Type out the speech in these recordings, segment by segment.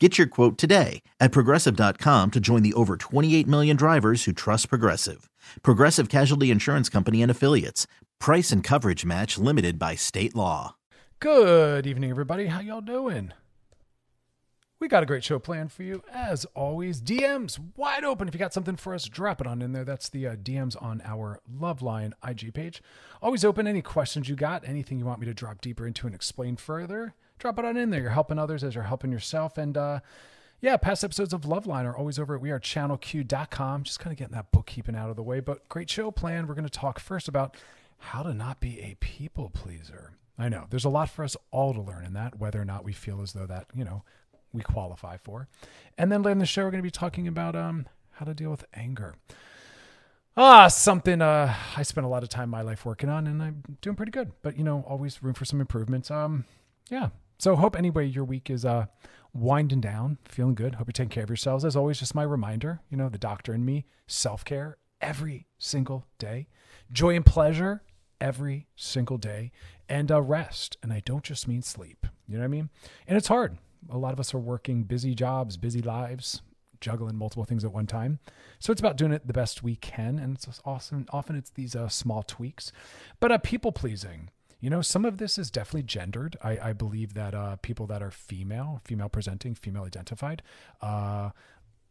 Get your quote today at progressive.com to join the over 28 million drivers who trust Progressive. Progressive Casualty Insurance Company and Affiliates. Price and coverage match limited by state law. Good evening, everybody. How y'all doing? We got a great show planned for you. As always, DMs wide open. If you got something for us, drop it on in there. That's the uh, DMs on our Loveline IG page. Always open. Any questions you got, anything you want me to drop deeper into and explain further, drop it on in there. You're helping others as you're helping yourself. And uh, yeah, past episodes of Loveline are always over at wearechannelq.com. Just kind of getting that bookkeeping out of the way. But great show plan. We're going to talk first about how to not be a people pleaser. I know there's a lot for us all to learn in that, whether or not we feel as though that, you know, we qualify for. And then later in the show, we're going to be talking about um, how to deal with anger. Ah, something uh, I spent a lot of time my life working on, and I'm doing pretty good. But you know, always room for some improvements. Um, yeah. So hope anyway your week is uh winding down, feeling good. Hope you're taking care of yourselves. As always, just my reminder, you know, the doctor and me, self care every single day, joy and pleasure every single day, and uh, rest. And I don't just mean sleep. You know what I mean? And it's hard a lot of us are working busy jobs, busy lives, juggling multiple things at one time. So it's about doing it the best we can, and it's awesome. Often it's these uh, small tweaks, but uh, people pleasing. You know, some of this is definitely gendered. I, I believe that uh, people that are female, female presenting, female identified, uh,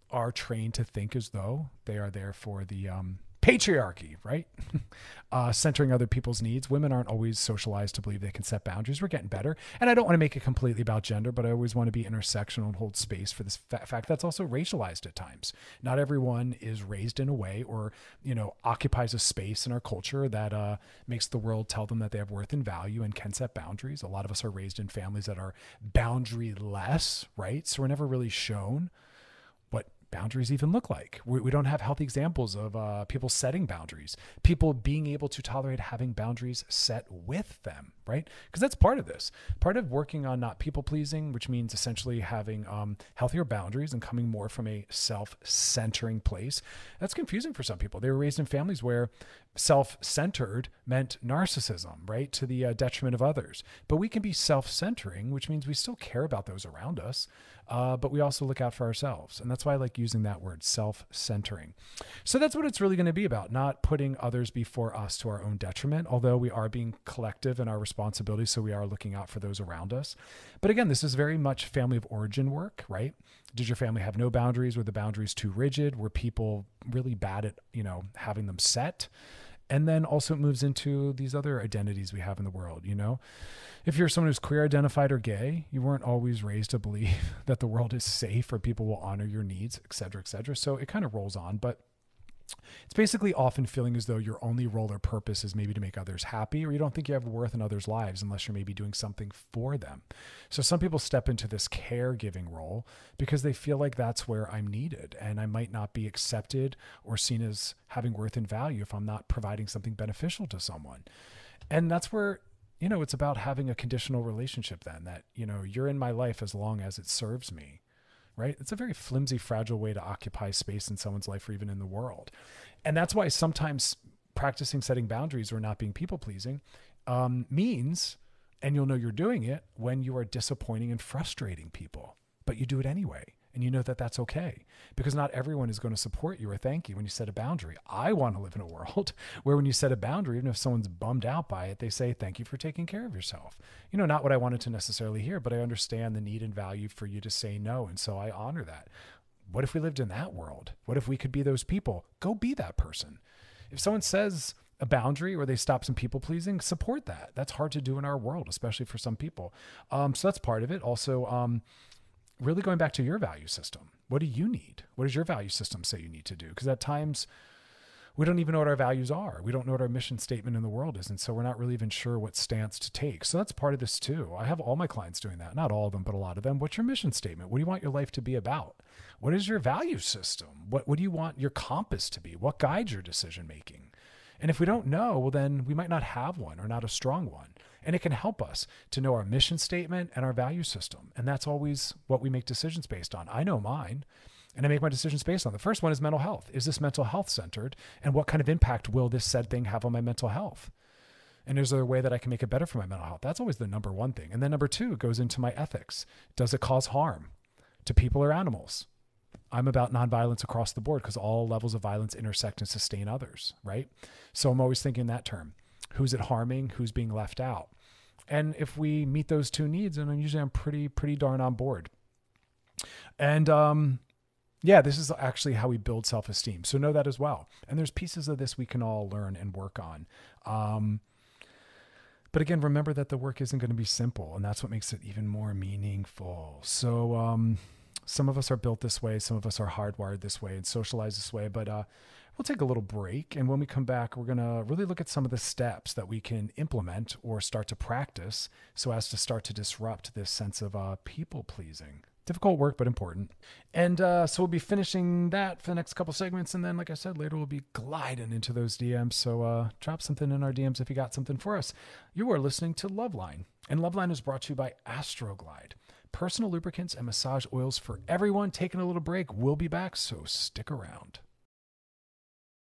are trained to think as though they are there for the um, patriarchy, right? uh, centering other people's needs. Women aren't always socialized to believe they can set boundaries. We're getting better. And I don't want to make it completely about gender, but I always want to be intersectional and hold space for this fa- fact that's also racialized at times. Not everyone is raised in a way or, you know, occupies a space in our culture that uh, makes the world tell them that they have worth and value and can set boundaries. A lot of us are raised in families that are boundary less, right? So we're never really shown boundaries even look like. We, we don't have healthy examples of uh, people setting boundaries, people being able to tolerate having boundaries set with them, right? Because that's part of this. Part of working on not people pleasing, which means essentially having um, healthier boundaries and coming more from a self centering place. That's confusing for some people. They were raised in families where self centered meant narcissism, right? To the uh, detriment of others. But we can be self centering, which means we still care about those around us uh, but we also look out for ourselves. And that's why I like using that word, self centering. So that's what it's really going to be about, not putting others before us to our own detriment, although we are being collective in our responsibility. So we are looking out for those around us. But again, this is very much family of origin work, right? Did your family have no boundaries? Were the boundaries too rigid? Were people really bad at, you know, having them set? And then also it moves into these other identities we have in the world, you know? if you're someone who's queer identified or gay, you weren't always raised to believe that the world is safe or people will honor your needs, et cetera, et cetera. So it kind of rolls on. But it's basically often feeling as though your only role or purpose is maybe to make others happy, or you don't think you have worth in others' lives unless you're maybe doing something for them. So some people step into this caregiving role because they feel like that's where I'm needed and I might not be accepted or seen as having worth and value if I'm not providing something beneficial to someone. And that's where you know, it's about having a conditional relationship then that, you know, you're in my life as long as it serves me, right? It's a very flimsy, fragile way to occupy space in someone's life or even in the world. And that's why sometimes practicing setting boundaries or not being people pleasing um, means, and you'll know you're doing it when you are disappointing and frustrating people, but you do it anyway. And you know that that's okay because not everyone is going to support you or thank you when you set a boundary. I want to live in a world where when you set a boundary, even if someone's bummed out by it, they say, Thank you for taking care of yourself. You know, not what I wanted to necessarily hear, but I understand the need and value for you to say no. And so I honor that. What if we lived in that world? What if we could be those people? Go be that person. If someone says, a boundary or they stop some people pleasing, support that. That's hard to do in our world, especially for some people. Um, so that's part of it. Also, um, really going back to your value system. What do you need? What does your value system say you need to do? Because at times we don't even know what our values are. We don't know what our mission statement in the world is. And so we're not really even sure what stance to take. So that's part of this too. I have all my clients doing that. Not all of them, but a lot of them. What's your mission statement? What do you want your life to be about? What is your value system? What, what do you want your compass to be? What guides your decision making? And if we don't know, well, then we might not have one or not a strong one. And it can help us to know our mission statement and our value system. And that's always what we make decisions based on. I know mine and I make my decisions based on. The first one is mental health. Is this mental health centered? And what kind of impact will this said thing have on my mental health? And is there a way that I can make it better for my mental health? That's always the number one thing. And then number two goes into my ethics. Does it cause harm to people or animals? I'm about nonviolence across the board because all levels of violence intersect and sustain others, right? So I'm always thinking that term. Who's it harming? Who's being left out? And if we meet those two needs, and usually I'm pretty, pretty darn on board. And um, yeah, this is actually how we build self esteem. So know that as well. And there's pieces of this we can all learn and work on. Um, but again, remember that the work isn't going to be simple, and that's what makes it even more meaningful. So, um, some of us are built this way, some of us are hardwired this way and socialized this way. But uh, we'll take a little break. And when we come back, we're going to really look at some of the steps that we can implement or start to practice so as to start to disrupt this sense of uh, people pleasing. Difficult work, but important. And uh, so we'll be finishing that for the next couple segments. And then, like I said, later we'll be gliding into those DMs. So uh, drop something in our DMs if you got something for us. You are listening to Loveline. And Loveline is brought to you by Astroglide personal lubricants and massage oils for everyone. Taking a little break. We'll be back, so stick around.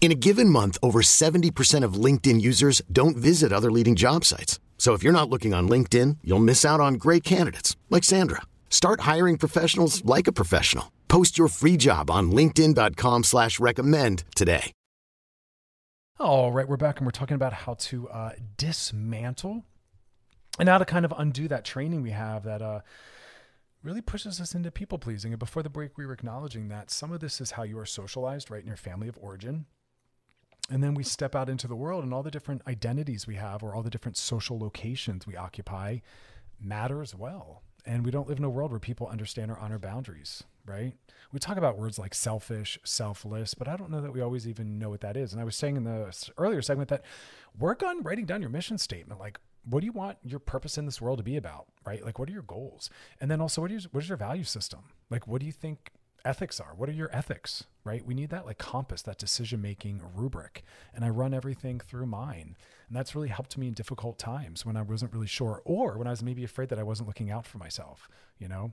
In a given month, over 70% of LinkedIn users don't visit other leading job sites. So if you're not looking on LinkedIn, you'll miss out on great candidates like Sandra. Start hiring professionals like a professional. Post your free job on LinkedIn.com slash recommend today. All right, we're back and we're talking about how to uh, dismantle and how to kind of undo that training we have that uh, really pushes us into people pleasing. And before the break, we were acknowledging that some of this is how you are socialized, right, in your family of origin. And then we step out into the world and all the different identities we have or all the different social locations we occupy matter as well. And we don't live in a world where people understand or honor boundaries, right? We talk about words like selfish, selfless, but I don't know that we always even know what that is. And I was saying in the earlier segment that work on writing down your mission statement. Like, what do you want your purpose in this world to be about, right? Like, what are your goals? And then also, what is, what is your value system? Like, what do you think ethics are? What are your ethics, right? We need that like compass, that decision making rubric. And I run everything through mine. And that's really helped me in difficult times when I wasn't really sure or when I was maybe afraid that I wasn't looking out for myself, you know?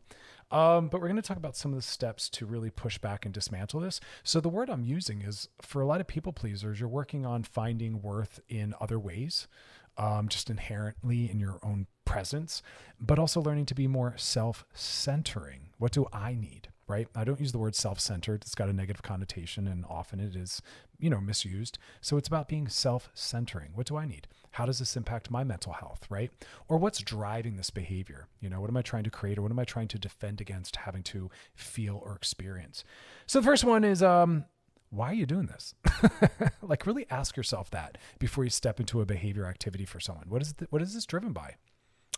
Um, but we're going to talk about some of the steps to really push back and dismantle this. So the word I'm using is for a lot of people pleasers, you're working on finding worth in other ways. Um, just inherently in your own presence, but also learning to be more self centering. What do I need? Right? I don't use the word self centered, it's got a negative connotation, and often it is, you know, misused. So it's about being self centering. What do I need? How does this impact my mental health, right? Or what's driving this behavior? You know, what am I trying to create or what am I trying to defend against having to feel or experience? So the first one is, um, why are you doing this? like really ask yourself that before you step into a behavior activity for someone. What is th- what is this driven by?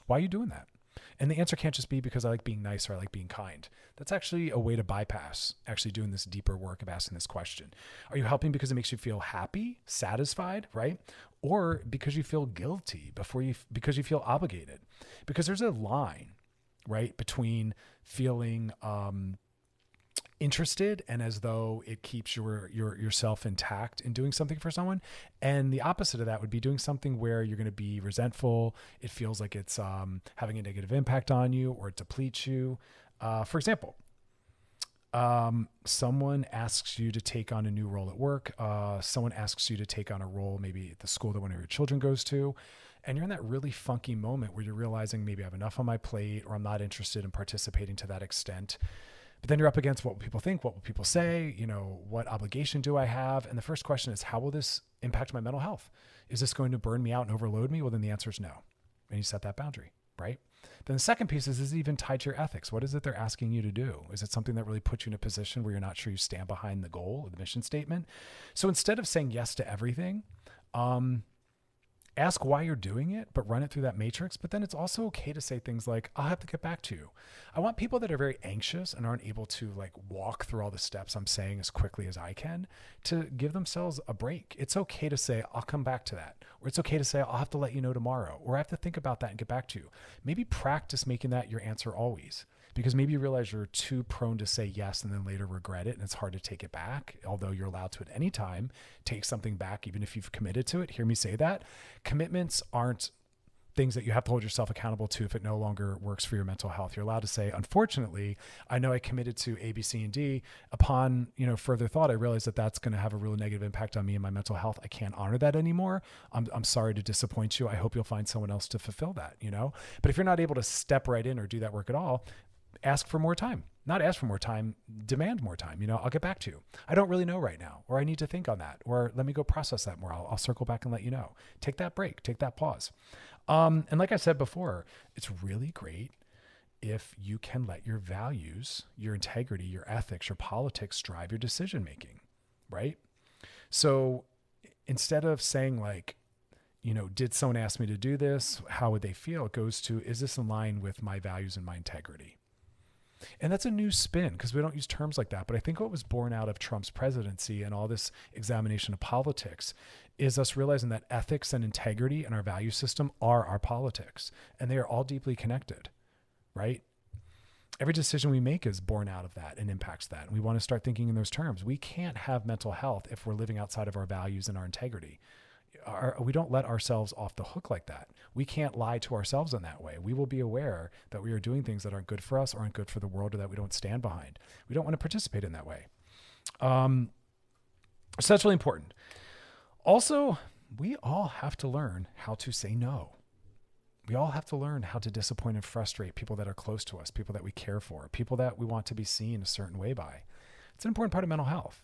Why are you doing that? And the answer can't just be because I like being nice or I like being kind. That's actually a way to bypass actually doing this deeper work of asking this question. Are you helping because it makes you feel happy, satisfied, right? Or because you feel guilty before you because you feel obligated? Because there's a line, right, between feeling um, interested and as though it keeps your your yourself intact in doing something for someone. And the opposite of that would be doing something where you're going to be resentful. It feels like it's um, having a negative impact on you or it depletes you. Uh, for example um, someone asks you to take on a new role at work. Uh, someone asks you to take on a role maybe at the school that one of your children goes to and you're in that really funky moment where you're realizing maybe I have enough on my plate or I'm not interested in participating to that extent but then you're up against what will people think? What will people say? You know, what obligation do I have? And the first question is, how will this impact my mental health? Is this going to burn me out and overload me? Well, then the answer is no. And you set that boundary, right? Then the second piece is, is it even tied to your ethics? What is it they're asking you to do? Is it something that really puts you in a position where you're not sure you stand behind the goal or the mission statement? So instead of saying yes to everything, um, ask why you're doing it, but run it through that matrix. But then it's also okay to say things like, I'll have to get back to you. I want people that are very anxious and aren't able to like walk through all the steps I'm saying as quickly as I can to give themselves a break. It's okay to say, I'll come back to that. Or it's okay to say, I'll have to let you know tomorrow. Or I have to think about that and get back to you. Maybe practice making that your answer always because maybe you realize you're too prone to say yes and then later regret it and it's hard to take it back although you're allowed to at any time take something back even if you've committed to it hear me say that commitments aren't things that you have to hold yourself accountable to if it no longer works for your mental health. You're allowed to say, unfortunately, I know I committed to A, B, C, and D. Upon you know further thought, I realized that that's going to have a really negative impact on me and my mental health. I can't honor that anymore. I'm, I'm sorry to disappoint you. I hope you'll find someone else to fulfill that. You know, but if you're not able to step right in or do that work at all, ask for more time. Not ask for more time, demand more time. You know, I'll get back to you. I don't really know right now, or I need to think on that, or let me go process that more. I'll, I'll circle back and let you know. Take that break, take that pause. Um, and like I said before, it's really great if you can let your values, your integrity, your ethics, your politics drive your decision making, right? So instead of saying, like, you know, did someone ask me to do this? How would they feel? It goes to, is this in line with my values and my integrity? And that's a new spin because we don't use terms like that. But I think what was born out of Trump's presidency and all this examination of politics is us realizing that ethics and integrity and our value system are our politics and they are all deeply connected, right? Every decision we make is born out of that and impacts that. And we want to start thinking in those terms. We can't have mental health if we're living outside of our values and our integrity our, we don't let ourselves off the hook like that. We can't lie to ourselves in that way. We will be aware that we are doing things that aren't good for us, aren't good for the world, or that we don't stand behind. We don't want to participate in that way. Um, so that's really important. Also, we all have to learn how to say no. We all have to learn how to disappoint and frustrate people that are close to us, people that we care for, people that we want to be seen a certain way by. It's an important part of mental health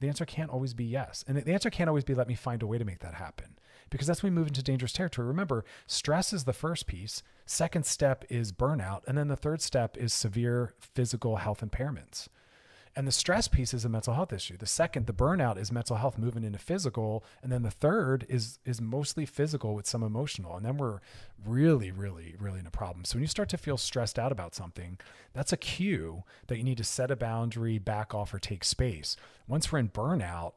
the answer can't always be yes. And the answer can't always be let me find a way to make that happen because that's when we move into dangerous territory. Remember, stress is the first piece, second step is burnout, and then the third step is severe physical health impairments. And the stress piece is a mental health issue. The second, the burnout is mental health moving into physical, and then the third is is mostly physical with some emotional. And then we're really, really, really in a problem. So when you start to feel stressed out about something, that's a cue that you need to set a boundary, back off, or take space. Once we're in burnout,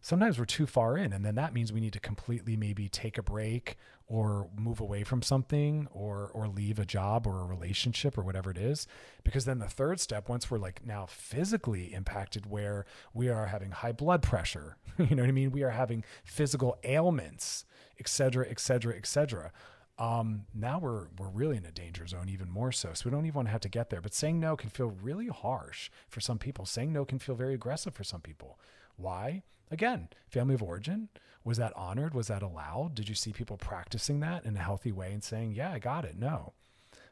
sometimes we're too far in and then that means we need to completely maybe take a break or move away from something or or leave a job or a relationship or whatever it is because then the third step once we're like now physically impacted where we are having high blood pressure you know what i mean we are having physical ailments et cetera et cetera et cetera um, now we're we're really in a danger zone even more so. So we don't even want to have to get there. But saying no can feel really harsh for some people. Saying no can feel very aggressive for some people. Why? Again, family of origin. Was that honored? Was that allowed? Did you see people practicing that in a healthy way and saying, Yeah, I got it? No.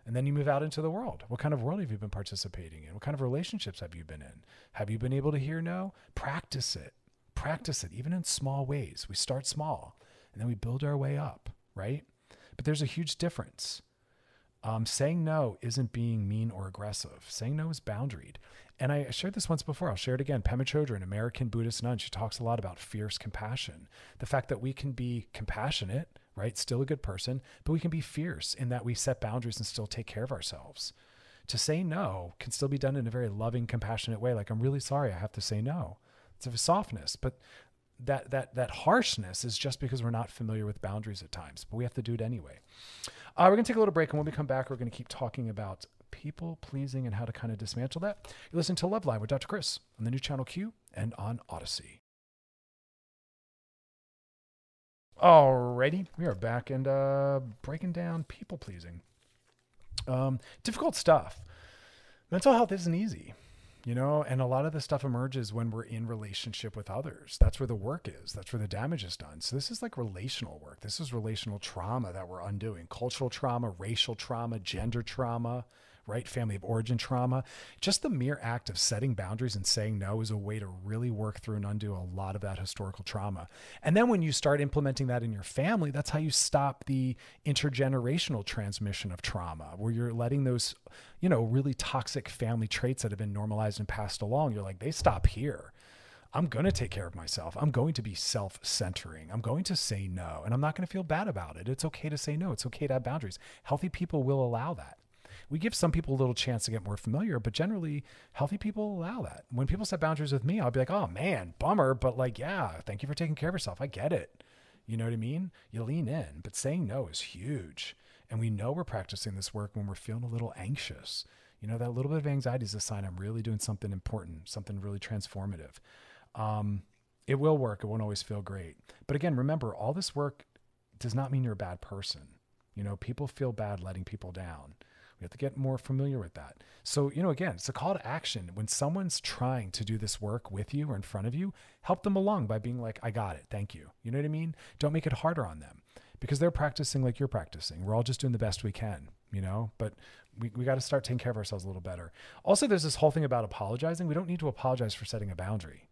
And then you move out into the world. What kind of world have you been participating in? What kind of relationships have you been in? Have you been able to hear no? Practice it. Practice it, even in small ways. We start small and then we build our way up, right? But there's a huge difference. Um, saying no isn't being mean or aggressive. Saying no is boundaried. And I shared this once before. I'll share it again. Pema Chodron, American Buddhist nun, she talks a lot about fierce compassion. The fact that we can be compassionate, right? Still a good person, but we can be fierce in that we set boundaries and still take care of ourselves. To say no can still be done in a very loving, compassionate way. Like, I'm really sorry, I have to say no. It's a softness, but that that that harshness is just because we're not familiar with boundaries at times, but we have to do it anyway. Uh, we're gonna take a little break, and when we come back, we're gonna keep talking about people pleasing and how to kind of dismantle that. You're listening to Loveline with Dr. Chris on the new channel Q and on Odyssey. Alrighty, we are back and uh, breaking down people pleasing. Um, difficult stuff. Mental health isn't easy you know and a lot of the stuff emerges when we're in relationship with others that's where the work is that's where the damage is done so this is like relational work this is relational trauma that we're undoing cultural trauma racial trauma gender trauma right? Family of origin trauma. Just the mere act of setting boundaries and saying no is a way to really work through and undo a lot of that historical trauma. And then when you start implementing that in your family, that's how you stop the intergenerational transmission of trauma, where you're letting those, you know, really toxic family traits that have been normalized and passed along, you're like, they stop here. I'm going to take care of myself. I'm going to be self centering. I'm going to say no, and I'm not going to feel bad about it. It's okay to say no. It's okay to have boundaries. Healthy people will allow that we give some people a little chance to get more familiar, but generally healthy people allow that. When people set boundaries with me, I'll be like, oh man, bummer, but like, yeah, thank you for taking care of yourself. I get it. You know what I mean? You lean in, but saying no is huge. And we know we're practicing this work when we're feeling a little anxious. You know, that little bit of anxiety is a sign I'm really doing something important, something really transformative. Um, it will work. It won't always feel great. But again, remember, all this work does not mean you're a bad person. You know, people feel bad letting people down. We have to get more familiar with that. So, you know, again, it's a call to action. When someone's trying to do this work with you or in front of you, help them along by being like, I got it. Thank you. You know what I mean? Don't make it harder on them because they're practicing like you're practicing. We're all just doing the best we can, you know, but we, we got to start taking care of ourselves a little better. Also, there's this whole thing about apologizing. We don't need to apologize for setting a boundary.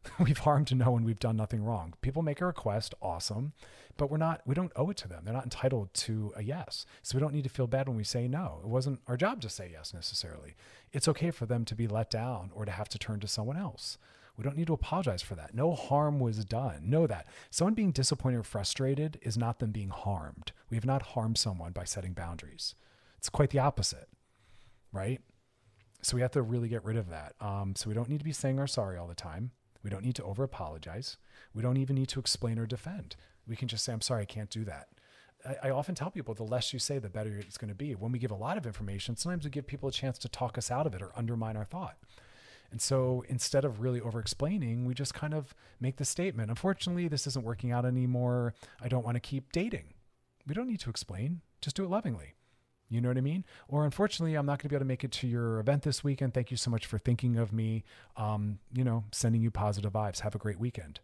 we've harmed no one. We've done nothing wrong. People make a request, awesome, but we're not. We don't owe it to them. They're not entitled to a yes. So we don't need to feel bad when we say no. It wasn't our job to say yes necessarily. It's okay for them to be let down or to have to turn to someone else. We don't need to apologize for that. No harm was done. Know that. Someone being disappointed or frustrated is not them being harmed. We have not harmed someone by setting boundaries. It's quite the opposite, right? So we have to really get rid of that. Um, so we don't need to be saying our sorry all the time. We don't need to over apologize. We don't even need to explain or defend. We can just say, I'm sorry, I can't do that. I, I often tell people the less you say, the better it's going to be. When we give a lot of information, sometimes we give people a chance to talk us out of it or undermine our thought. And so instead of really over explaining, we just kind of make the statement Unfortunately, this isn't working out anymore. I don't want to keep dating. We don't need to explain, just do it lovingly. You know what I mean? Or unfortunately, I'm not going to be able to make it to your event this weekend. Thank you so much for thinking of me. Um, you know, sending you positive vibes. Have a great weekend.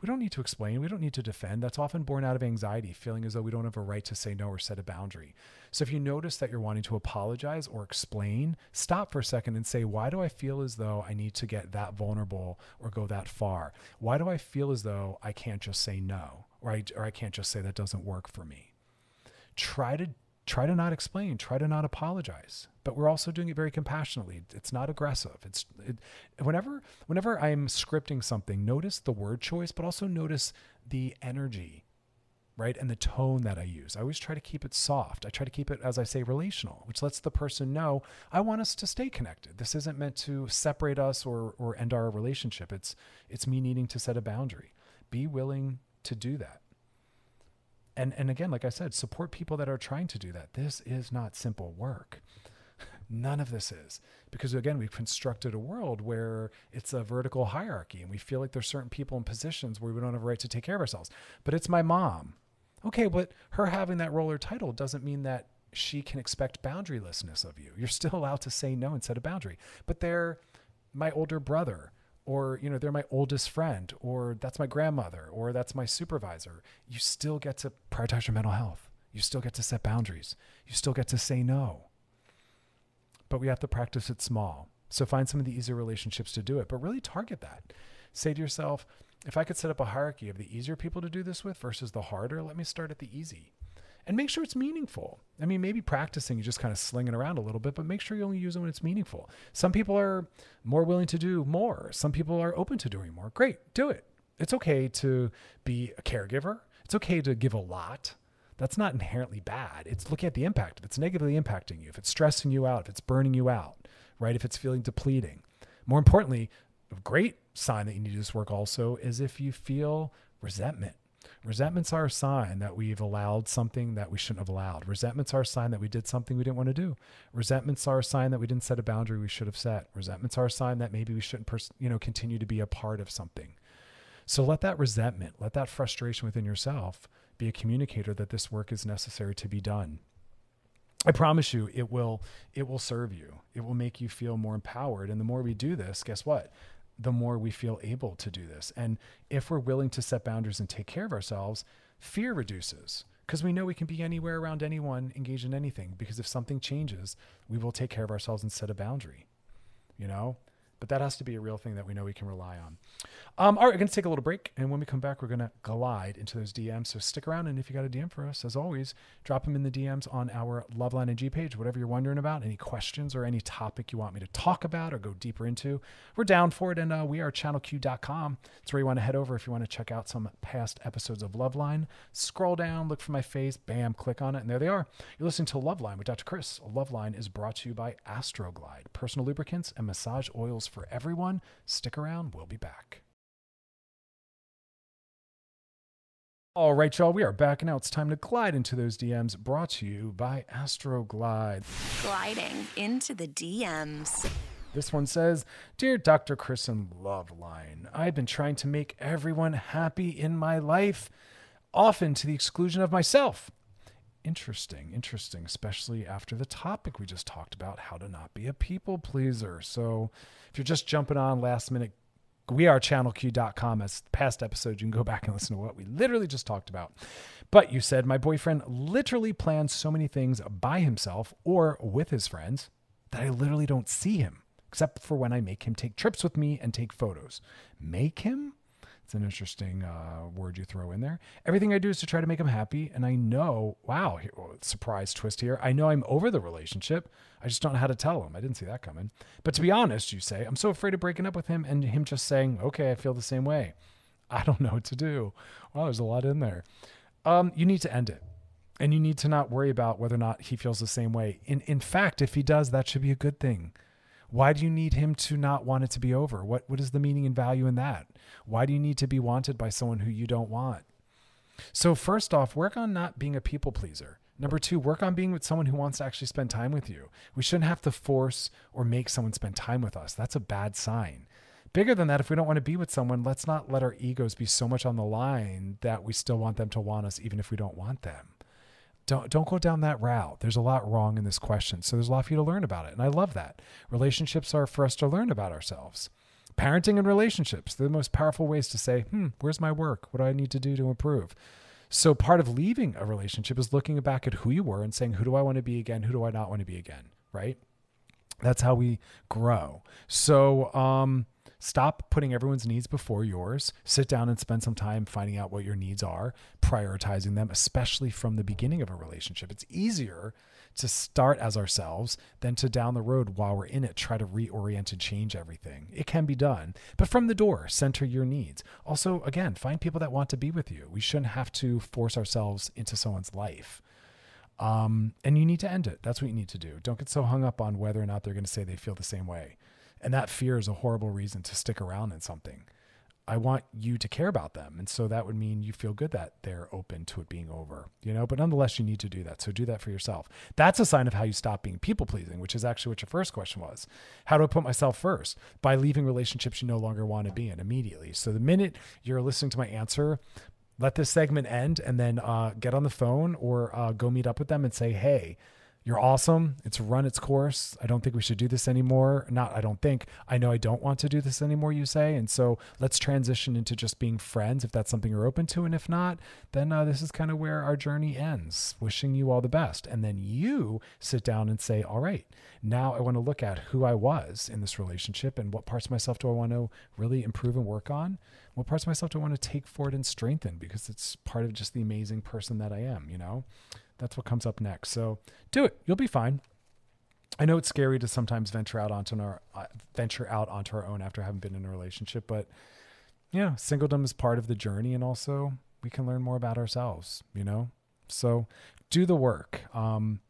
We don't need to explain. We don't need to defend. That's often born out of anxiety, feeling as though we don't have a right to say no or set a boundary. So if you notice that you're wanting to apologize or explain, stop for a second and say, why do I feel as though I need to get that vulnerable or go that far? Why do I feel as though I can't just say no or I, or I can't just say that doesn't work for me? Try to try to not explain, try to not apologize. But we're also doing it very compassionately. It's not aggressive. It's it, whenever whenever I'm scripting something, notice the word choice, but also notice the energy. right? And the tone that I use. I always try to keep it soft. I try to keep it, as I say, relational, which lets the person know I want us to stay connected. This isn't meant to separate us or or end our relationship. It's it's me needing to set a boundary. Be willing to do that. And and again, like I said, support people that are trying to do that. This is not simple work. None of this is because again, we've constructed a world where it's a vertical hierarchy and we feel like there's certain people in positions where we don't have a right to take care of ourselves. But it's my mom. Okay, but her having that role or title doesn't mean that she can expect boundarylessness of you. You're still allowed to say no and set a boundary. But they're my older brother, or you know, they're my oldest friend, or that's my grandmother, or that's my supervisor. You still get to prioritize your mental health. You still get to set boundaries. You still get to say no. But we have to practice it small. So find some of the easier relationships to do it, but really target that. Say to yourself, if I could set up a hierarchy of the easier people to do this with versus the harder, let me start at the easy. And make sure it's meaningful. I mean, maybe practicing, you just kind of slinging around a little bit, but make sure you only use it when it's meaningful. Some people are more willing to do more. Some people are open to doing more. Great, do it. It's okay to be a caregiver. It's okay to give a lot. That's not inherently bad. It's looking at the impact. If it's negatively impacting you, if it's stressing you out, if it's burning you out, right? If it's feeling depleting. More importantly, a great sign that you need this work also is if you feel resentment. Resentments are a sign that we've allowed something that we shouldn't have allowed. Resentments are a sign that we did something we didn't want to do. Resentments are a sign that we didn't set a boundary we should have set. Resentments are a sign that maybe we shouldn't, pers- you know, continue to be a part of something. So let that resentment, let that frustration within yourself be a communicator that this work is necessary to be done. I promise you it will it will serve you. It will make you feel more empowered and the more we do this, guess what? The more we feel able to do this. And if we're willing to set boundaries and take care of ourselves, fear reduces because we know we can be anywhere around anyone, engage in anything. Because if something changes, we will take care of ourselves and set a boundary, you know? But that has to be a real thing that we know we can rely on. Um, all right, we're going to take a little break. And when we come back, we're going to glide into those DMs. So stick around. And if you got a DM for us, as always, drop them in the DMs on our Loveline IG page, whatever you're wondering about, any questions or any topic you want me to talk about or go deeper into. We're down for it. And uh, we are channelq.com. It's where you want to head over if you want to check out some past episodes of Loveline. Scroll down, look for my face, bam, click on it. And there they are. You're listening to Loveline with Dr. Chris. Loveline is brought to you by Astroglide, personal lubricants and massage oils for everyone. Stick around. We'll be back. All right, y'all, we are back and now it's time to glide into those DMs brought to you by Astroglide. Gliding into the DMs. This one says, Dear Dr. Chris and Loveline, I've been trying to make everyone happy in my life, often to the exclusion of myself. Interesting, interesting, especially after the topic we just talked about, how to not be a people pleaser. So if you're just jumping on last minute, we are channelq.com as past episodes. You can go back and listen to what we literally just talked about. But you said, my boyfriend literally plans so many things by himself or with his friends that I literally don't see him, except for when I make him take trips with me and take photos. Make him? It's an interesting uh, word you throw in there. Everything I do is to try to make him happy. And I know, wow, surprise twist here. I know I'm over the relationship. I just don't know how to tell him. I didn't see that coming. But to be honest, you say, I'm so afraid of breaking up with him and him just saying, okay, I feel the same way. I don't know what to do. Well, there's a lot in there. Um, you need to end it. And you need to not worry about whether or not he feels the same way. In, in fact, if he does, that should be a good thing. Why do you need him to not want it to be over? What what is the meaning and value in that? Why do you need to be wanted by someone who you don't want? So first off, work on not being a people pleaser. Number two, work on being with someone who wants to actually spend time with you. We shouldn't have to force or make someone spend time with us. That's a bad sign. Bigger than that, if we don't want to be with someone, let's not let our egos be so much on the line that we still want them to want us, even if we don't want them don't don't go down that route. There's a lot wrong in this question. So there's a lot for you to learn about it. And I love that. Relationships are for us to learn about ourselves. Parenting and relationships, they're the most powerful ways to say, hmm, where's my work? What do I need to do to improve? So part of leaving a relationship is looking back at who you were and saying, who do I want to be again? Who do I not want to be again? Right? That's how we grow. So um Stop putting everyone's needs before yours. Sit down and spend some time finding out what your needs are, prioritizing them, especially from the beginning of a relationship. It's easier to start as ourselves than to down the road while we're in it try to reorient and change everything. It can be done, but from the door, center your needs. Also, again, find people that want to be with you. We shouldn't have to force ourselves into someone's life. Um, and you need to end it. That's what you need to do. Don't get so hung up on whether or not they're going to say they feel the same way. And that fear is a horrible reason to stick around in something. I want you to care about them. And so that would mean you feel good that they're open to it being over, you know, but nonetheless, you need to do that. So do that for yourself. That's a sign of how you stop being people pleasing, which is actually what your first question was. How do I put myself first? By leaving relationships you no longer want to be in immediately. So the minute you're listening to my answer, let this segment end and then uh, get on the phone or uh, go meet up with them and say, hey, you're awesome. It's run its course. I don't think we should do this anymore. Not, I don't think. I know I don't want to do this anymore, you say. And so let's transition into just being friends if that's something you're open to. And if not, then uh, this is kind of where our journey ends. Wishing you all the best. And then you sit down and say, all right, now I want to look at who I was in this relationship and what parts of myself do I want to really improve and work on? What parts of myself do I want to take forward and strengthen because it's part of just the amazing person that I am, you know? That's what comes up next. So do it. You'll be fine. I know it's scary to sometimes venture out onto our uh, venture out onto our own after having been in a relationship, but yeah, singledom is part of the journey, and also we can learn more about ourselves. You know, so do the work. Um,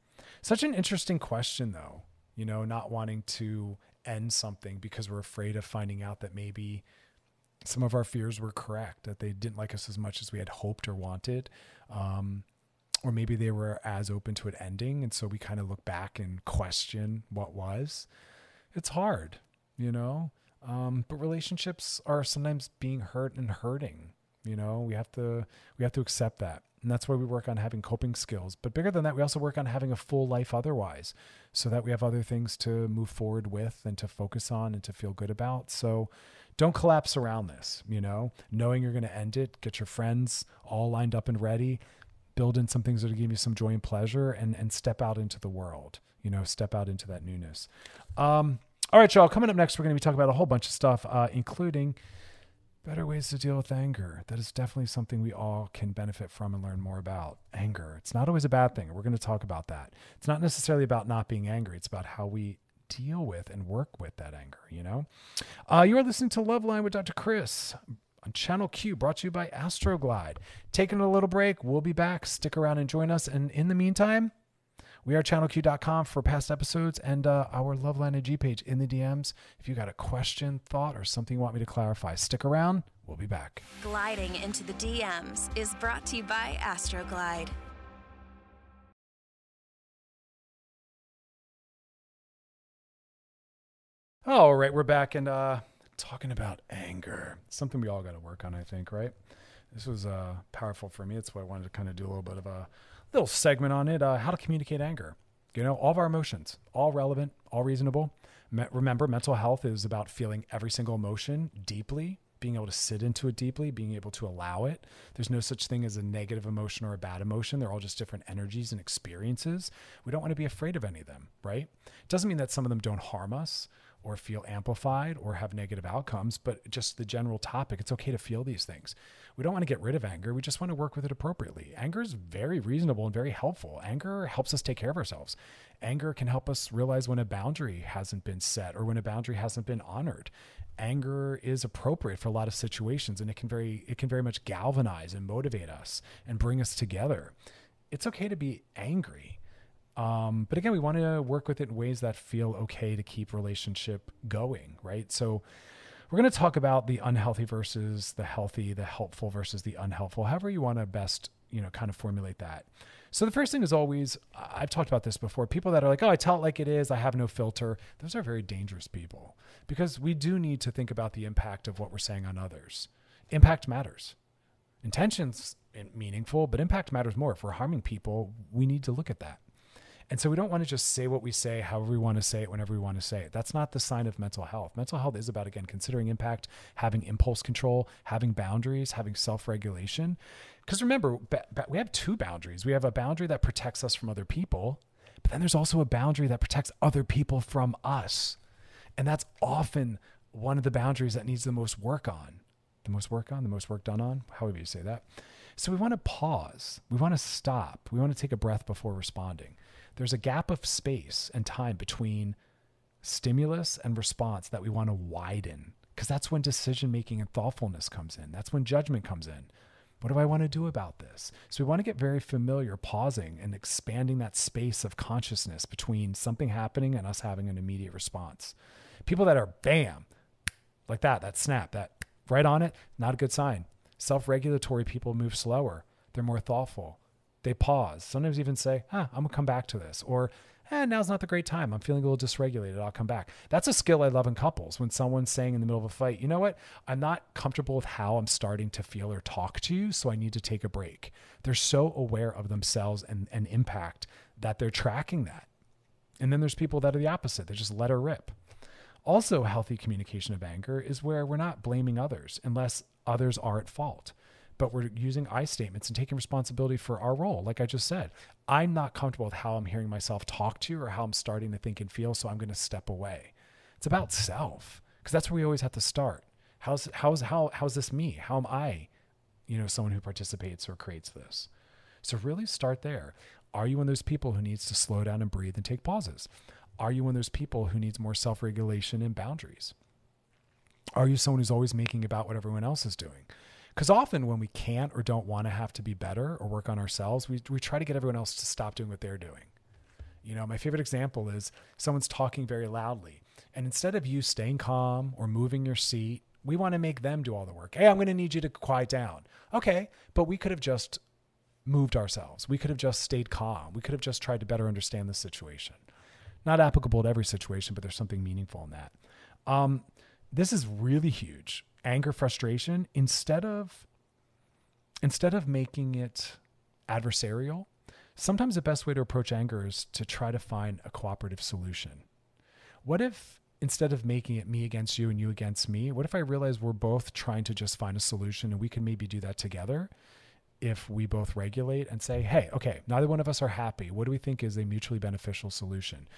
such an interesting question, though. You know, not wanting to end something because we're afraid of finding out that maybe some of our fears were correct, that they didn't like us as much as we had hoped or wanted. Um, or maybe they were as open to it ending and so we kind of look back and question what was. It's hard you know? Um, but relationships are sometimes being hurt and hurting you know? We have to we have to accept that. And that's why we work on having coping skills. But bigger than that we also work on having a full life otherwise so that we have other things to move forward with and to focus on and to feel good about. So don't collapse around this you know? Knowing you're going to end it get your friends all lined up and ready build in some things that give you some joy and pleasure and and step out into the world you know step out into that newness. Um, all right y'all coming up next we're going to be talking about a whole bunch of stuff uh, including better ways to deal with anger. That is definitely something we all can benefit from and learn more about anger. It's not always a bad thing. We're going to talk about that. It's not necessarily about not being angry. It's about how we deal with and work with that anger you know? Uh, you are listening to love line with dr chris on Channel Q, brought to you by Astroglide. Taking a little break. We'll be back. Stick around and join us. And in the meantime, we are channelq.com for past episodes and uh, our Loveline G page in the DMs. If you got a question, thought, or something you want me to clarify, stick around. We'll be back. Gliding into the DMs is brought to you by Astroglide. All right, we're back and uh, talking about anger. Something we all got to work on, I think, right? This was uh, powerful for me. That's why I wanted to kind of do a little bit of a little segment on it. Uh, how to communicate anger. You know, all of our emotions, all relevant, all reasonable. Me- remember, mental health is about feeling every single emotion deeply, being able to sit into it deeply, being able to allow it. There's no such thing as a negative emotion or a bad emotion. They're all just different energies and experiences. We don't want to be afraid of any of them, right? It doesn't mean that some of them don't harm us or feel amplified or have negative outcomes, but just the general topic. It's okay to feel these things. We don't want to get rid of anger. We just want to work with it appropriately. Anger is very reasonable and very helpful. Anger helps us take care of ourselves. Anger can help us realize when a boundary hasn't been set or when a boundary hasn't been honored. Anger is appropriate for a lot of situations and it can very it can very much galvanize and motivate us and bring us together. It's okay to be angry um, but again, we want to work with it in ways that feel okay to keep relationship going, right? So we're going to talk about the unhealthy versus the healthy, the helpful versus the unhelpful, however you want to best, you know, kind of formulate that. So the first thing is always, I've talked about this before, people that are like, oh, I tell it like it is, I have no filter. Those are very dangerous people because we do need to think about the impact of what we're saying on others. Impact matters. Intentions meaningful, but impact matters more. If we're harming people, we need to look at that. And so we don't want to just say what we say, however we want to say it, whenever we want to say it. That's not the sign of mental health. Mental health is about, again, considering impact, having impulse control, having boundaries, having self regulation. Because remember, we have two boundaries. We have a boundary that protects us from other people, but then there's also a boundary that protects other people from us. And that's often one of the boundaries that needs the most work on. The most work on, the most work done on, however you say that. So we want to pause. We want to stop. We want to take a breath before responding. There's a gap of space and time between stimulus and response that we want to widen because that's when decision making and thoughtfulness comes in. That's when judgment comes in. What do I want to do about this? So we want to get very familiar, pausing and expanding that space of consciousness between something happening and us having an immediate response. People that are bam, like that, that snap, that right on it, not a good sign. Self regulatory people move slower, they're more thoughtful. They pause, sometimes even say, ah, I'm gonna come back to this. Or eh, now's not the great time. I'm feeling a little dysregulated. I'll come back. That's a skill I love in couples when someone's saying in the middle of a fight, you know what? I'm not comfortable with how I'm starting to feel or talk to you, so I need to take a break. They're so aware of themselves and, and impact that they're tracking that. And then there's people that are the opposite. They just let her rip. Also, healthy communication of anger is where we're not blaming others unless others are at fault but we're using I statements and taking responsibility for our role. Like I just said, I'm not comfortable with how I'm hearing myself talk to or how I'm starting to think and feel, so I'm going to step away. It's about self because that's where we always have to start. How's how's how how's this me? How am I, you know, someone who participates or creates this? So really start there. Are you one of those people who needs to slow down and breathe and take pauses? Are you one of those people who needs more self-regulation and boundaries? Are you someone who's always making about what everyone else is doing? Because often when we can't or don't want to have to be better or work on ourselves, we, we try to get everyone else to stop doing what they're doing. You know, my favorite example is someone's talking very loudly. And instead of you staying calm or moving your seat, we want to make them do all the work. Hey, I'm going to need you to quiet down. Okay, but we could have just moved ourselves. We could have just stayed calm. We could have just tried to better understand the situation. Not applicable to every situation, but there's something meaningful in that. Um, this is really huge anger frustration instead of instead of making it adversarial sometimes the best way to approach anger is to try to find a cooperative solution. What if instead of making it me against you and you against me what if i realize we're both trying to just find a solution and we can maybe do that together if we both regulate and say hey okay neither one of us are happy. What do we think is a mutually beneficial solution?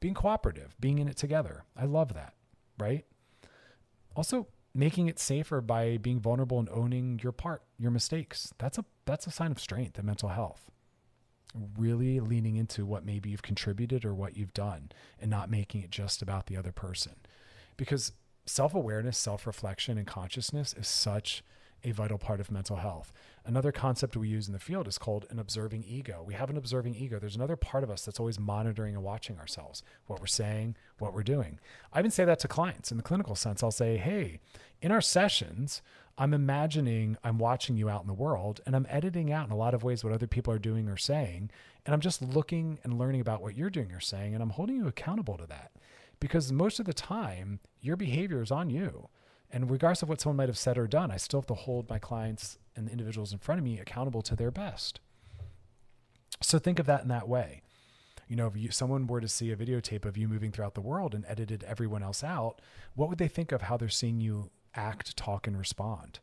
Being cooperative being in it together. I love that right? Also making it safer by being vulnerable and owning your part, your mistakes. That's a that's a sign of strength and mental health. Really leaning into what maybe you've contributed or what you've done and not making it just about the other person. Because self-awareness, self-reflection and consciousness is such a vital part of mental health. Another concept we use in the field is called an observing ego. We have an observing ego. There's another part of us that's always monitoring and watching ourselves, what we're saying, what we're doing. I even say that to clients in the clinical sense. I'll say, hey, in our sessions, I'm imagining I'm watching you out in the world and I'm editing out in a lot of ways what other people are doing or saying. And I'm just looking and learning about what you're doing or saying. And I'm holding you accountable to that because most of the time, your behavior is on you. And regardless of what someone might have said or done, I still have to hold my clients and the individuals in front of me accountable to their best. So think of that in that way. You know, if you, someone were to see a videotape of you moving throughout the world and edited everyone else out, what would they think of how they're seeing you act, talk, and respond?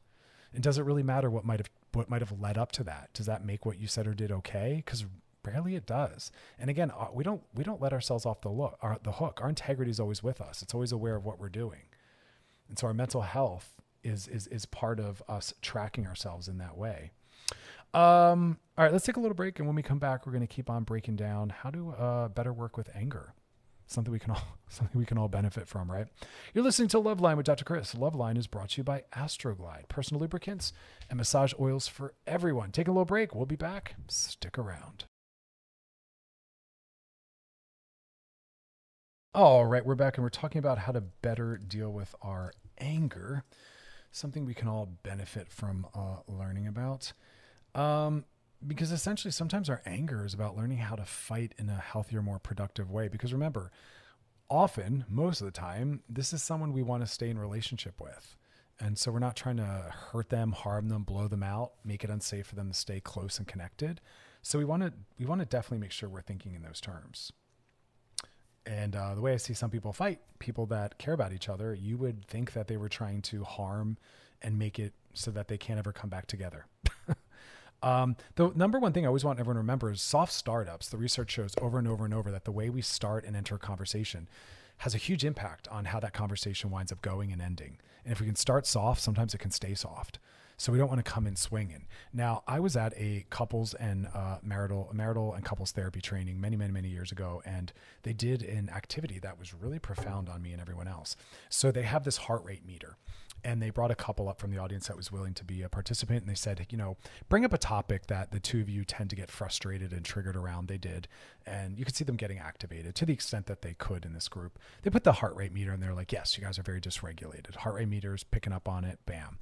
And does it really matter what might have what might have led up to that? Does that make what you said or did okay? Because rarely it does. And again, uh, we don't we don't let ourselves off the look, our, the hook. Our integrity is always with us. It's always aware of what we're doing. And so our mental health is is is part of us tracking ourselves in that way. Um, all right, let's take a little break, and when we come back, we're going to keep on breaking down how to uh, better work with anger. Something we can all something we can all benefit from, right? You're listening to Loveline with Dr. Chris. Loveline is brought to you by Astroglide, personal lubricants and massage oils for everyone. Take a little break. We'll be back. Stick around. All right, we're back and we're talking about how to better deal with our anger, something we can all benefit from uh, learning about. Um, because essentially, sometimes our anger is about learning how to fight in a healthier, more productive way. Because remember, often, most of the time, this is someone we want to stay in relationship with. And so we're not trying to hurt them, harm them, blow them out, make it unsafe for them to stay close and connected. So we want to we want to definitely make sure we're thinking in those terms. And uh, the way I see some people fight, people that care about each other, you would think that they were trying to harm and make it so that they can't ever come back together. um, the number one thing I always want everyone to remember is soft startups. The research shows over and over and over that the way we start and enter a conversation has a huge impact on how that conversation winds up going and ending. And if we can start soft, sometimes it can stay soft. So we don't want to come in swinging. Now, I was at a couples and uh, marital, marital and couples therapy training many, many, many years ago, and they did an activity that was really profound on me and everyone else. So they have this heart rate meter, and they brought a couple up from the audience that was willing to be a participant and they said you know bring up a topic that the two of you tend to get frustrated and triggered around they did and you could see them getting activated to the extent that they could in this group they put the heart rate meter and they're like yes you guys are very dysregulated heart rate meter is picking up on it bam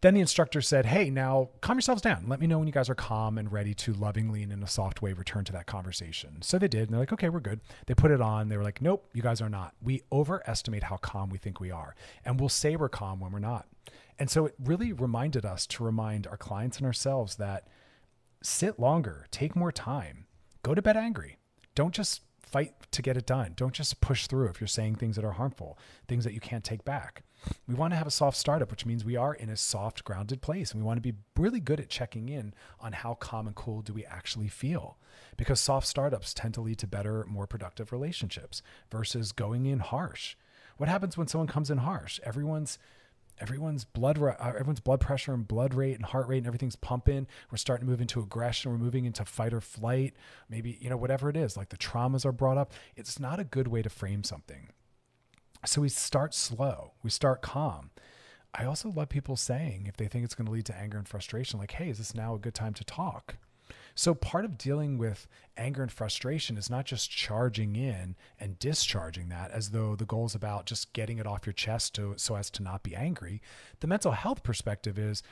then the instructor said, Hey, now calm yourselves down. Let me know when you guys are calm and ready to lovingly and in a soft way return to that conversation. So they did. And they're like, Okay, we're good. They put it on. They were like, Nope, you guys are not. We overestimate how calm we think we are. And we'll say we're calm when we're not. And so it really reminded us to remind our clients and ourselves that sit longer, take more time, go to bed angry. Don't just fight to get it done. Don't just push through if you're saying things that are harmful, things that you can't take back. We want to have a soft startup, which means we are in a soft, grounded place. And we want to be really good at checking in on how calm and cool do we actually feel. Because soft startups tend to lead to better, more productive relationships versus going in harsh. What happens when someone comes in harsh? Everyone's everyone's blood uh, everyone's blood pressure and blood rate and heart rate and everything's pumping we're starting to move into aggression we're moving into fight or flight maybe you know whatever it is like the traumas are brought up it's not a good way to frame something so we start slow, we start calm. I also love people saying if they think it's going to lead to anger and frustration, like, hey, is this now a good time to talk? So, part of dealing with anger and frustration is not just charging in and discharging that as though the goal is about just getting it off your chest to, so as to not be angry. The mental health perspective is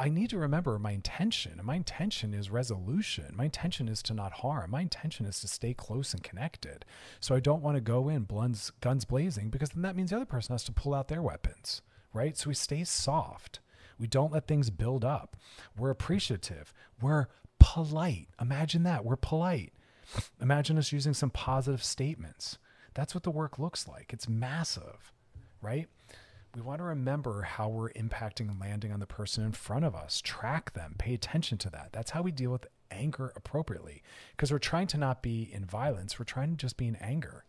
I need to remember my intention. And my intention is resolution. My intention is to not harm. My intention is to stay close and connected. So I don't want to go in guns, guns blazing because then that means the other person has to pull out their weapons, right? So we stay soft. We don't let things build up. We're appreciative. We're polite. Imagine that. We're polite. Imagine us using some positive statements. That's what the work looks like. It's massive, right? We want to remember how we're impacting and landing on the person in front of us, track them, pay attention to that. That's how we deal with anger appropriately because we're trying to not be in violence, we're trying to just be in anger.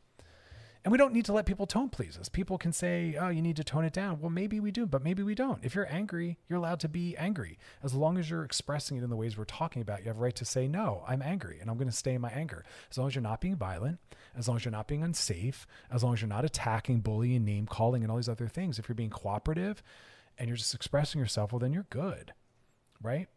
And we don't need to let people tone please us. People can say, oh, you need to tone it down. Well, maybe we do, but maybe we don't. If you're angry, you're allowed to be angry. As long as you're expressing it in the ways we're talking about, you have a right to say, no, I'm angry and I'm going to stay in my anger. As long as you're not being violent, as long as you're not being unsafe, as long as you're not attacking, bullying, name calling, and all these other things. If you're being cooperative and you're just expressing yourself, well, then you're good, right?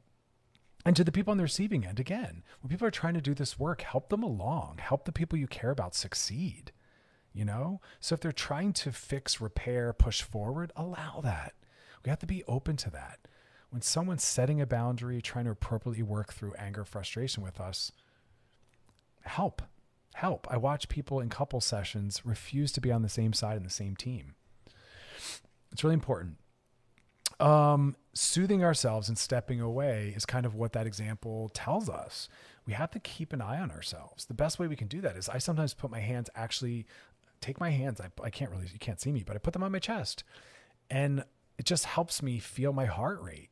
And to the people on the receiving end, again, when people are trying to do this work, help them along, help the people you care about succeed you know? So if they're trying to fix, repair, push forward, allow that. We have to be open to that. When someone's setting a boundary, trying to appropriately work through anger, frustration with us, help. Help. I watch people in couple sessions refuse to be on the same side in the same team. It's really important. Um, soothing ourselves and stepping away is kind of what that example tells us. We have to keep an eye on ourselves. The best way we can do that is I sometimes put my hands actually take my hands. I, I can't really, you can't see me, but I put them on my chest and it just helps me feel my heart rate.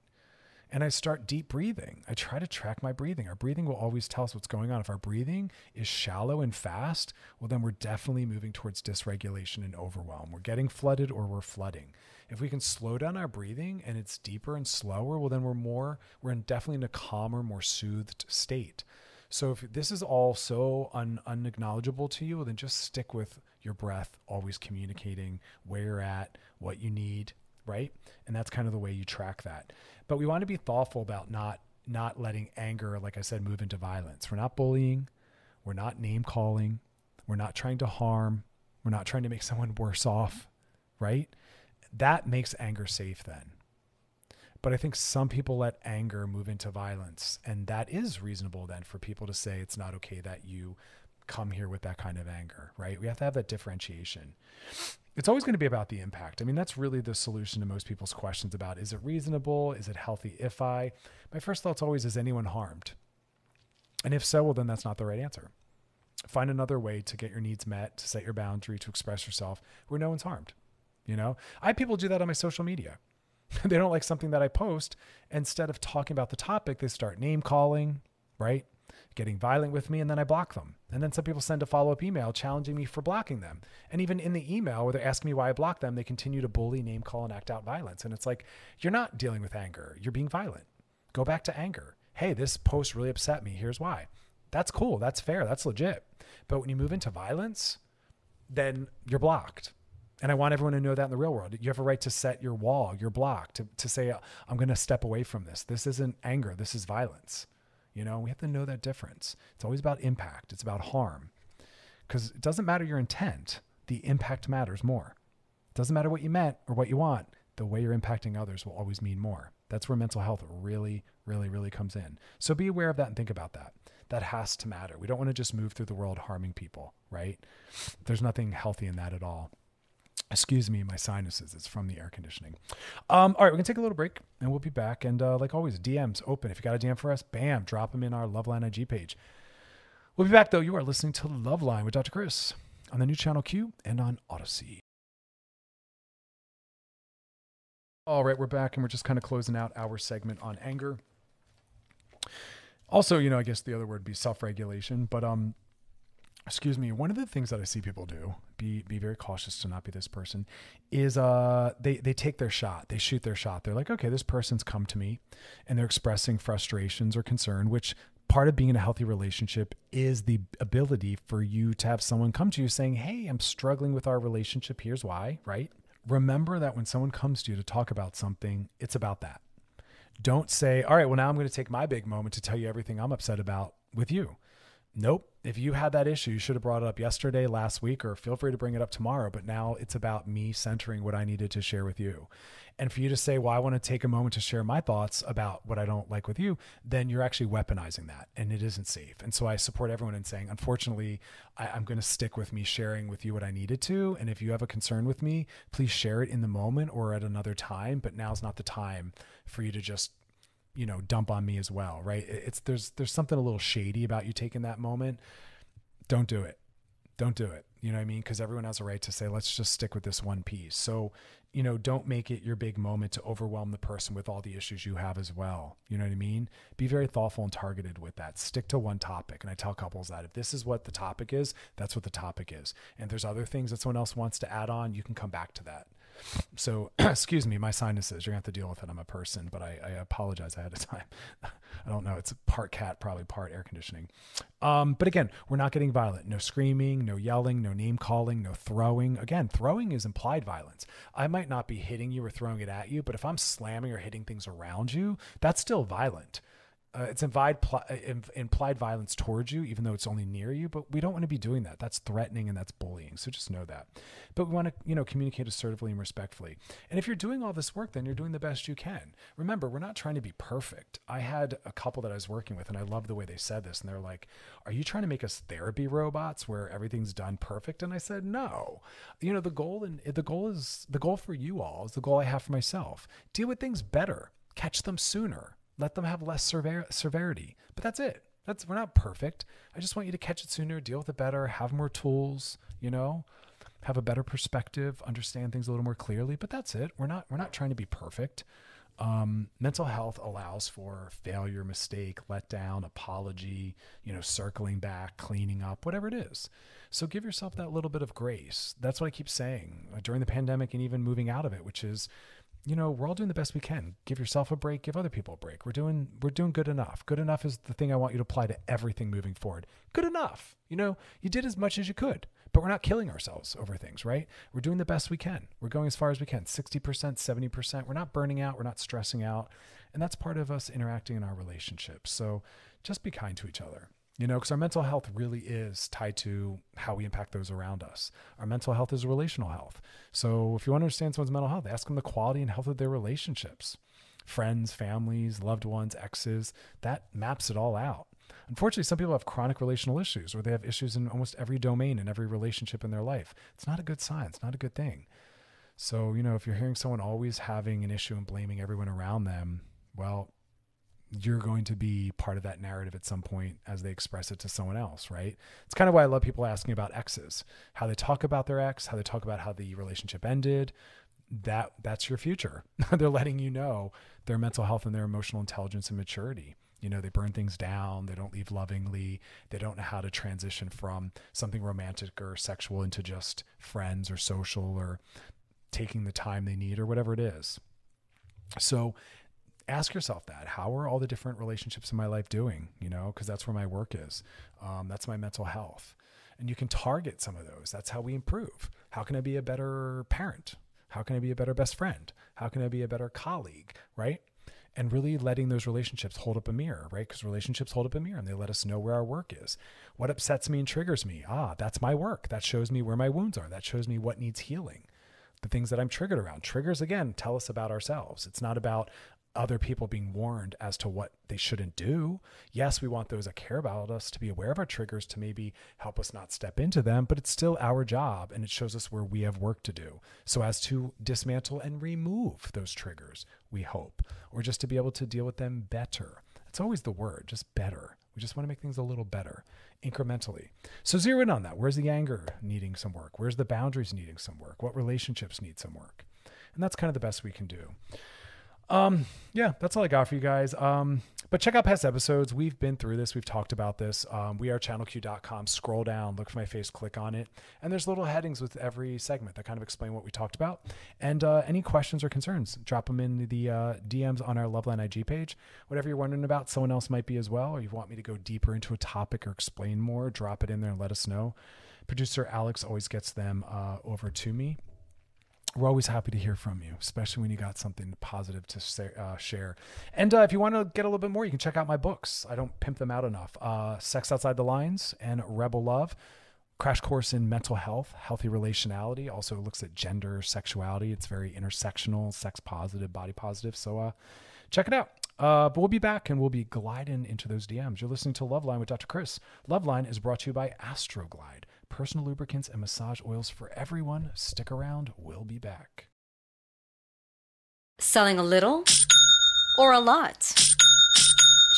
And I start deep breathing. I try to track my breathing. Our breathing will always tell us what's going on. If our breathing is shallow and fast, well, then we're definitely moving towards dysregulation and overwhelm. We're getting flooded or we're flooding. If we can slow down our breathing and it's deeper and slower, well, then we're more, we're in definitely in a calmer, more soothed state. So if this is all so un, unacknowledgeable to you, well, then just stick with your breath, always communicating where you're at, what you need, right? And that's kind of the way you track that. But we want to be thoughtful about not not letting anger, like I said, move into violence. We're not bullying, we're not name calling, we're not trying to harm, we're not trying to make someone worse off, right? That makes anger safe then. But I think some people let anger move into violence. And that is reasonable then for people to say it's not okay that you come here with that kind of anger, right? We have to have that differentiation. It's always going to be about the impact. I mean, that's really the solution to most people's questions about is it reasonable? Is it healthy if I? My first thought's always is anyone harmed? And if so, well, then that's not the right answer. Find another way to get your needs met, to set your boundary, to express yourself where no one's harmed. You know, I have people do that on my social media. they don't like something that I post. Instead of talking about the topic, they start name calling, right? Getting violent with me, and then I block them. And then some people send a follow up email challenging me for blocking them. And even in the email where they're asking me why I blocked them, they continue to bully, name call, and act out violence. And it's like, you're not dealing with anger, you're being violent. Go back to anger. Hey, this post really upset me. Here's why. That's cool. That's fair. That's legit. But when you move into violence, then you're blocked. And I want everyone to know that in the real world. You have a right to set your wall, your block, to, to say, I'm going to step away from this. This isn't anger, this is violence. You know, we have to know that difference. It's always about impact, it's about harm. Because it doesn't matter your intent, the impact matters more. It doesn't matter what you meant or what you want, the way you're impacting others will always mean more. That's where mental health really, really, really comes in. So be aware of that and think about that. That has to matter. We don't want to just move through the world harming people, right? There's nothing healthy in that at all. Excuse me, my sinuses. It's from the air conditioning. Um, all right, we're gonna take a little break and we'll be back. And uh, like always, DMs open. If you got a DM for us, bam, drop them in our Loveline IG page. We'll be back though. You are listening to Loveline with Dr. Chris on the new channel Q and on Odyssey. All right, we're back and we're just kind of closing out our segment on anger. Also, you know, I guess the other word would be self-regulation, but um excuse me, one of the things that I see people do, be be very cautious to not be this person, is uh they they take their shot. They shoot their shot. They're like, okay, this person's come to me and they're expressing frustrations or concern, which part of being in a healthy relationship is the ability for you to have someone come to you saying, Hey, I'm struggling with our relationship. Here's why, right? Remember that when someone comes to you to talk about something, it's about that. Don't say, All right, well, now I'm going to take my big moment to tell you everything I'm upset about with you. Nope. If you had that issue, you should have brought it up yesterday, last week, or feel free to bring it up tomorrow. But now it's about me centering what I needed to share with you. And for you to say, well, I want to take a moment to share my thoughts about what I don't like with you, then you're actually weaponizing that and it isn't safe. And so I support everyone in saying, unfortunately, I, am going to stick with me sharing with you what I needed to. And if you have a concern with me, please share it in the moment or at another time. But now's not the time for you to just you know dump on me as well right? It's there's there's something a little shady about you taking that moment. Don't do it. Don't do it. You know what i mean? Because everyone has a right to say let's just stick with this one piece. So you know don't make it your big moment to overwhelm the person with all the issues you have as well. You know what i mean? Be very thoughtful and targeted with that. Stick to one topic. And i tell couples that if this is what the topic is that's what the topic is. And there's other things that someone else wants to add on you can come back to that so, excuse me, my sinuses, you're gonna have to deal with it. I'm a person, but I, I apologize ahead of time. I don't know. It's part cat, probably part air conditioning. Um, but again, we're not getting violent. No screaming, no yelling, no name calling, no throwing. Again, throwing is implied violence. I might not be hitting you or throwing it at you, but if I'm slamming or hitting things around you, that's still violent uh, it's implied pl- uh, implied violence towards you, even though it's only near you. But we don't want to be doing that. That's threatening and that's bullying. So just know that. But we want to, you know, communicate assertively and respectfully. And if you're doing all this work, then you're doing the best you can. Remember, we're not trying to be perfect. I had a couple that I was working with, and I love the way they said this. And they're like, "Are you trying to make us therapy robots where everything's done perfect?" And I said, "No. You know, the goal and the goal is the goal for you all is the goal I have for myself. Deal with things better." Catch them sooner let them have less sever- severity. But that's it. That's we're not perfect. I just want you to catch it sooner, deal with it better, have more tools, you know, have a better perspective, understand things a little more clearly. But that's it. We're not we're not trying to be perfect. Um, mental health allows for failure, mistake, letdown, apology, you know, circling back, cleaning up, whatever it is. So give yourself that little bit of grace. That's what I keep saying uh, during the pandemic and even moving out of it, which is you know we're all doing the best we can. Give yourself a break give other people a break. We're doing we're doing good enough. Good enough is the thing i want you to apply to everything moving forward. Good enough. You know you did as much as you could but we're not killing ourselves over things right? We're doing the best we can. We're going as far as we can 60% 70% we're not burning out. We're not stressing out. And that's part of us interacting in our relationships. So just be kind to each other you know, because our mental health really is tied to how we impact those around us. Our mental health is relational health. So if you want to understand someone's mental health, ask them the quality and health of their relationships friends, families, loved ones, exes. That maps it all out. Unfortunately, some people have chronic relational issues or they have issues in almost every domain in every relationship in their life. It's not a good sign. It's not a good thing. So, you know, if you're hearing someone always having an issue and blaming everyone around them, well, you're going to be part of that narrative at some point as they express it to someone else, right? It's kind of why I love people asking about exes, how they talk about their ex, how they talk about how the relationship ended. That that's your future. They're letting you know their mental health and their emotional intelligence and maturity. You know, they burn things down, they don't leave lovingly, they don't know how to transition from something romantic or sexual into just friends or social or taking the time they need or whatever it is. So ask yourself that. How are all the different relationships in my life doing? You know because that's where my work is. Um, that's my mental health. And you can target some of those. That's how we improve. How can i be a better parent? How can i be a better best friend? How can i be a better colleague right? And really letting those relationships hold up a mirror right? Because relationships hold up a mirror and they let us know where our work is. What upsets me and triggers me? Ah that's my work. That shows me where my wounds are. That shows me what needs healing. The things that I'm triggered around. Triggers, again, tell us about ourselves. It's not about other people being warned as to what they shouldn't do. Yes, we want those that care about us to be aware of our triggers to maybe help us not step into them, but it's still our job and it shows us where we have work to do so as to dismantle and remove those triggers, we hope, or just to be able to deal with them better. That's always the word, just better. We just want to make things a little better incrementally. So zero in on that. Where's the anger needing some work? Where's the boundaries needing some work? What relationships need some work? And that's kind of the best we can do. Um, yeah, that's all I got for you guys. Um, but check out past episodes. We've been through this. We've talked about this. Um, we are channelq.com. Scroll down, look for my face, click on it. And there's little headings with every segment that kind of explain what we talked about. And uh, any questions or concerns, drop them in the uh, DMs on our Loveline IG page. Whatever you're wondering about, someone else might be as well, or you want me to go deeper into a topic or explain more, drop it in there and let us know. Producer Alex always gets them uh, over to me we're always happy to hear from you, especially when you got something positive to say, uh, share. And uh, if you want to get a little bit more, you can check out my books. I don't pimp them out enough. Uh, Sex Outside the Lines and Rebel Love. Crash course in mental health, healthy relationality. Also looks at gender, sexuality. It's very intersectional, sex positive, body positive. So uh, check it out. Uh, but we'll be back and we'll be gliding into those DMs. You're listening to Loveline with Dr. Chris. Loveline is brought to you by Astroglide personal lubricants and massage oils for everyone. Stick around, we'll be back. Selling a little or a lot?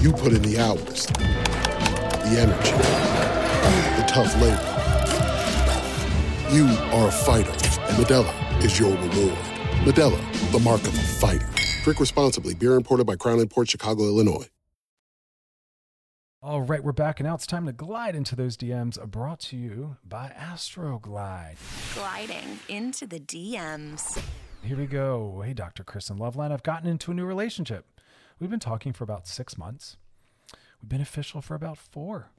You put in the hours, the energy, the tough labor. You are a fighter, and Modelo is your reward. Modelo, the mark of a fighter. Drink responsibly. Beer imported by Crown Port Chicago, Illinois. All right, we're back, and now it's time to glide into those DMs brought to you by Astroglide. Gliding into the DMs. Here we go. Hey, Dr. Chris and Loveline, I've gotten into a new relationship. We've been talking for about six months. We've been official for about four,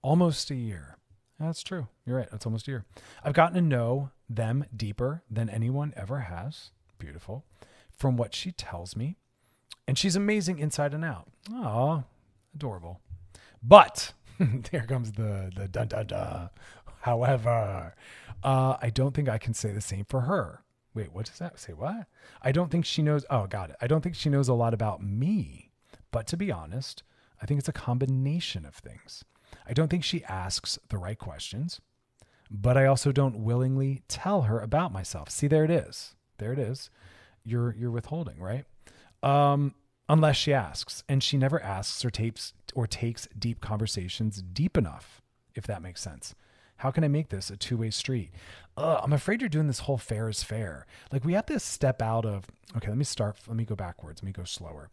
almost a year. That's true. You're right. That's almost a year. I've gotten to know them deeper than anyone ever has. Beautiful. From what she tells me. And she's amazing inside and out. Oh, adorable. But there comes the the dun dun dun. However, uh, I don't think I can say the same for her. Wait, what does that say? What? I don't think she knows. Oh, got it. I don't think she knows a lot about me. But to be honest, I think it's a combination of things. I don't think she asks the right questions, but I also don't willingly tell her about myself. See, there it is. There it is. You're you're withholding, right? Um, unless she asks, and she never asks or tapes or takes deep conversations deep enough, if that makes sense. How can I make this a two way street? Ugh, I'm afraid you're doing this whole fair is fair. Like we have to step out of, okay, let me start, let me go backwards, let me go slower.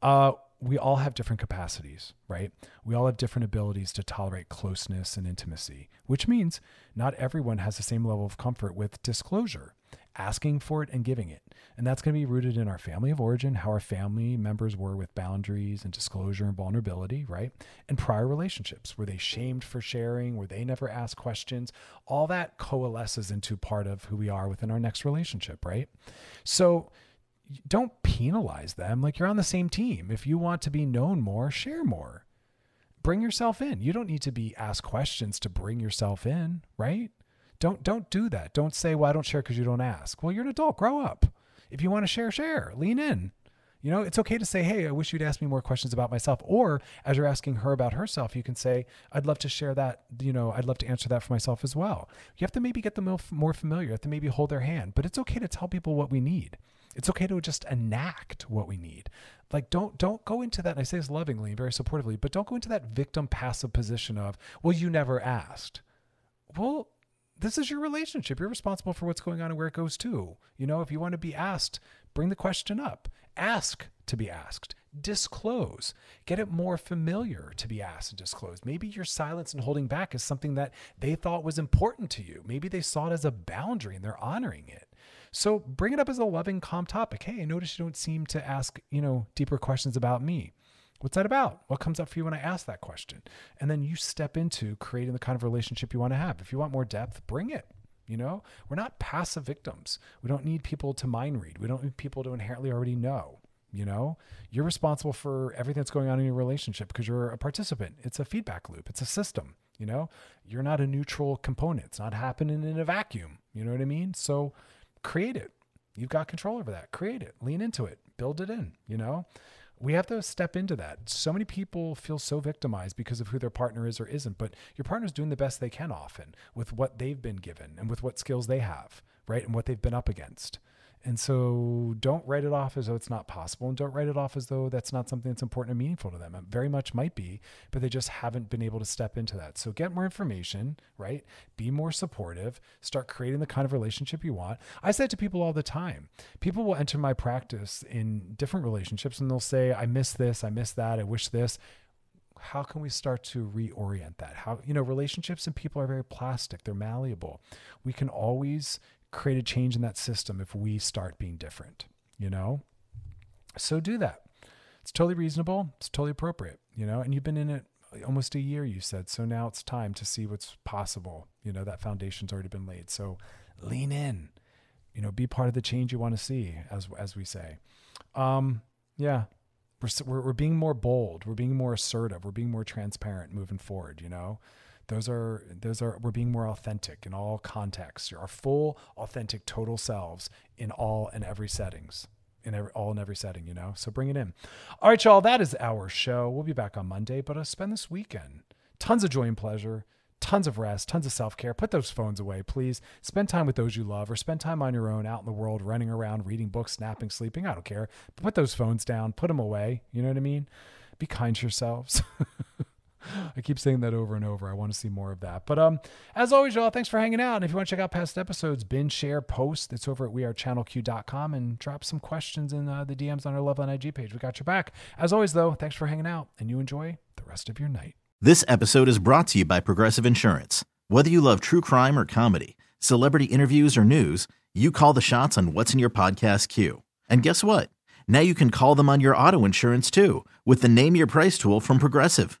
Uh, we all have different capacities, right? We all have different abilities to tolerate closeness and intimacy, which means not everyone has the same level of comfort with disclosure asking for it and giving it. And that's going to be rooted in our family of origin, how our family members were with boundaries and disclosure and vulnerability, right? And prior relationships. Were they shamed for sharing? Were they never asked questions? All that coalesces into part of who we are within our next relationship, right? So don't penalize them like you're on the same team. If you want to be known more, share more. Bring yourself in. You don't need to be asked questions to bring yourself in, right? Don't don't do that. Don't say, "Well, I don't share because you don't ask." Well, you're an adult. Grow up. If you want to share, share. Lean in. You know, it's okay to say, "Hey, I wish you'd ask me more questions about myself." Or as you're asking her about herself, you can say, "I'd love to share that. You know, I'd love to answer that for myself as well." You have to maybe get them more familiar. You have to maybe hold their hand. But it's okay to tell people what we need. It's okay to just enact what we need. Like don't don't go into that. And I say this lovingly and very supportively, but don't go into that victim passive position of, "Well, you never asked." Well, this is your relationship. You're responsible for what's going on and where it goes to. You know, if you want to be asked, bring the question up. Ask to be asked. Disclose. Get it more familiar to be asked and disclosed. Maybe your silence and holding back is something that they thought was important to you. Maybe they saw it as a boundary and they're honoring it. So bring it up as a loving, calm topic. Hey, I notice you don't seem to ask, you know, deeper questions about me. What's that about? What comes up for you when I ask that question? And then you step into creating the kind of relationship you want to have. If you want more depth, bring it. You know, we're not passive victims. We don't need people to mind read. We don't need people to inherently already know. You know, you're responsible for everything that's going on in your relationship because you're a participant. It's a feedback loop, it's a system. You know, you're not a neutral component. It's not happening in a vacuum. You know what I mean? So create it. You've got control over that. Create it, lean into it, build it in. You know, we have to step into that. So many people feel so victimized because of who their partner is or isn't, but your partner's doing the best they can often with what they've been given and with what skills they have, right? And what they've been up against. And so don't write it off as though it's not possible and don't write it off as though that's not something that's important and meaningful to them. It very much might be, but they just haven't been able to step into that. So get more information, right? Be more supportive, start creating the kind of relationship you want. I say it to people all the time, people will enter my practice in different relationships and they'll say, I miss this, I miss that, I wish this how can we start to reorient that how you know relationships and people are very plastic they're malleable we can always create a change in that system if we start being different, you know? So do that. It's totally reasonable. It's totally appropriate, you know? And you've been in it almost a year, you said. So now it's time to see what's possible. You know, that foundation's already been laid. So lean in, you know, be part of the change you want to see, as, as we say. Um, yeah. We're, we're, we're being more bold. We're being more assertive. We're being more transparent moving forward, you know? Those are those are we're being more authentic in all contexts. Our full authentic total selves in all and every settings in every, all in every setting you know? So bring it in. All right y'all that is our show. We'll be back on monday but uh, spend this weekend. Tons of joy and pleasure tons of rest tons of self-care. Put those phones away please. Spend time with those you love or spend time on your own out in the world running around reading books napping sleeping. I don't care. Put those phones down put them away. You know what i mean? Be kind to yourselves I keep saying that over and over. I want to see more of that. But um, as always, y'all, thanks for hanging out. And if you want to check out past episodes, binge, share, post. It's over at wearechannelq.com and drop some questions in uh, the DMs on our Love IG page. We got your back. As always, though, thanks for hanging out, and you enjoy the rest of your night. This episode is brought to you by Progressive Insurance. Whether you love true crime or comedy, celebrity interviews or news, you call the shots on what's in your podcast queue. And guess what? Now you can call them on your auto insurance too with the Name Your Price tool from Progressive.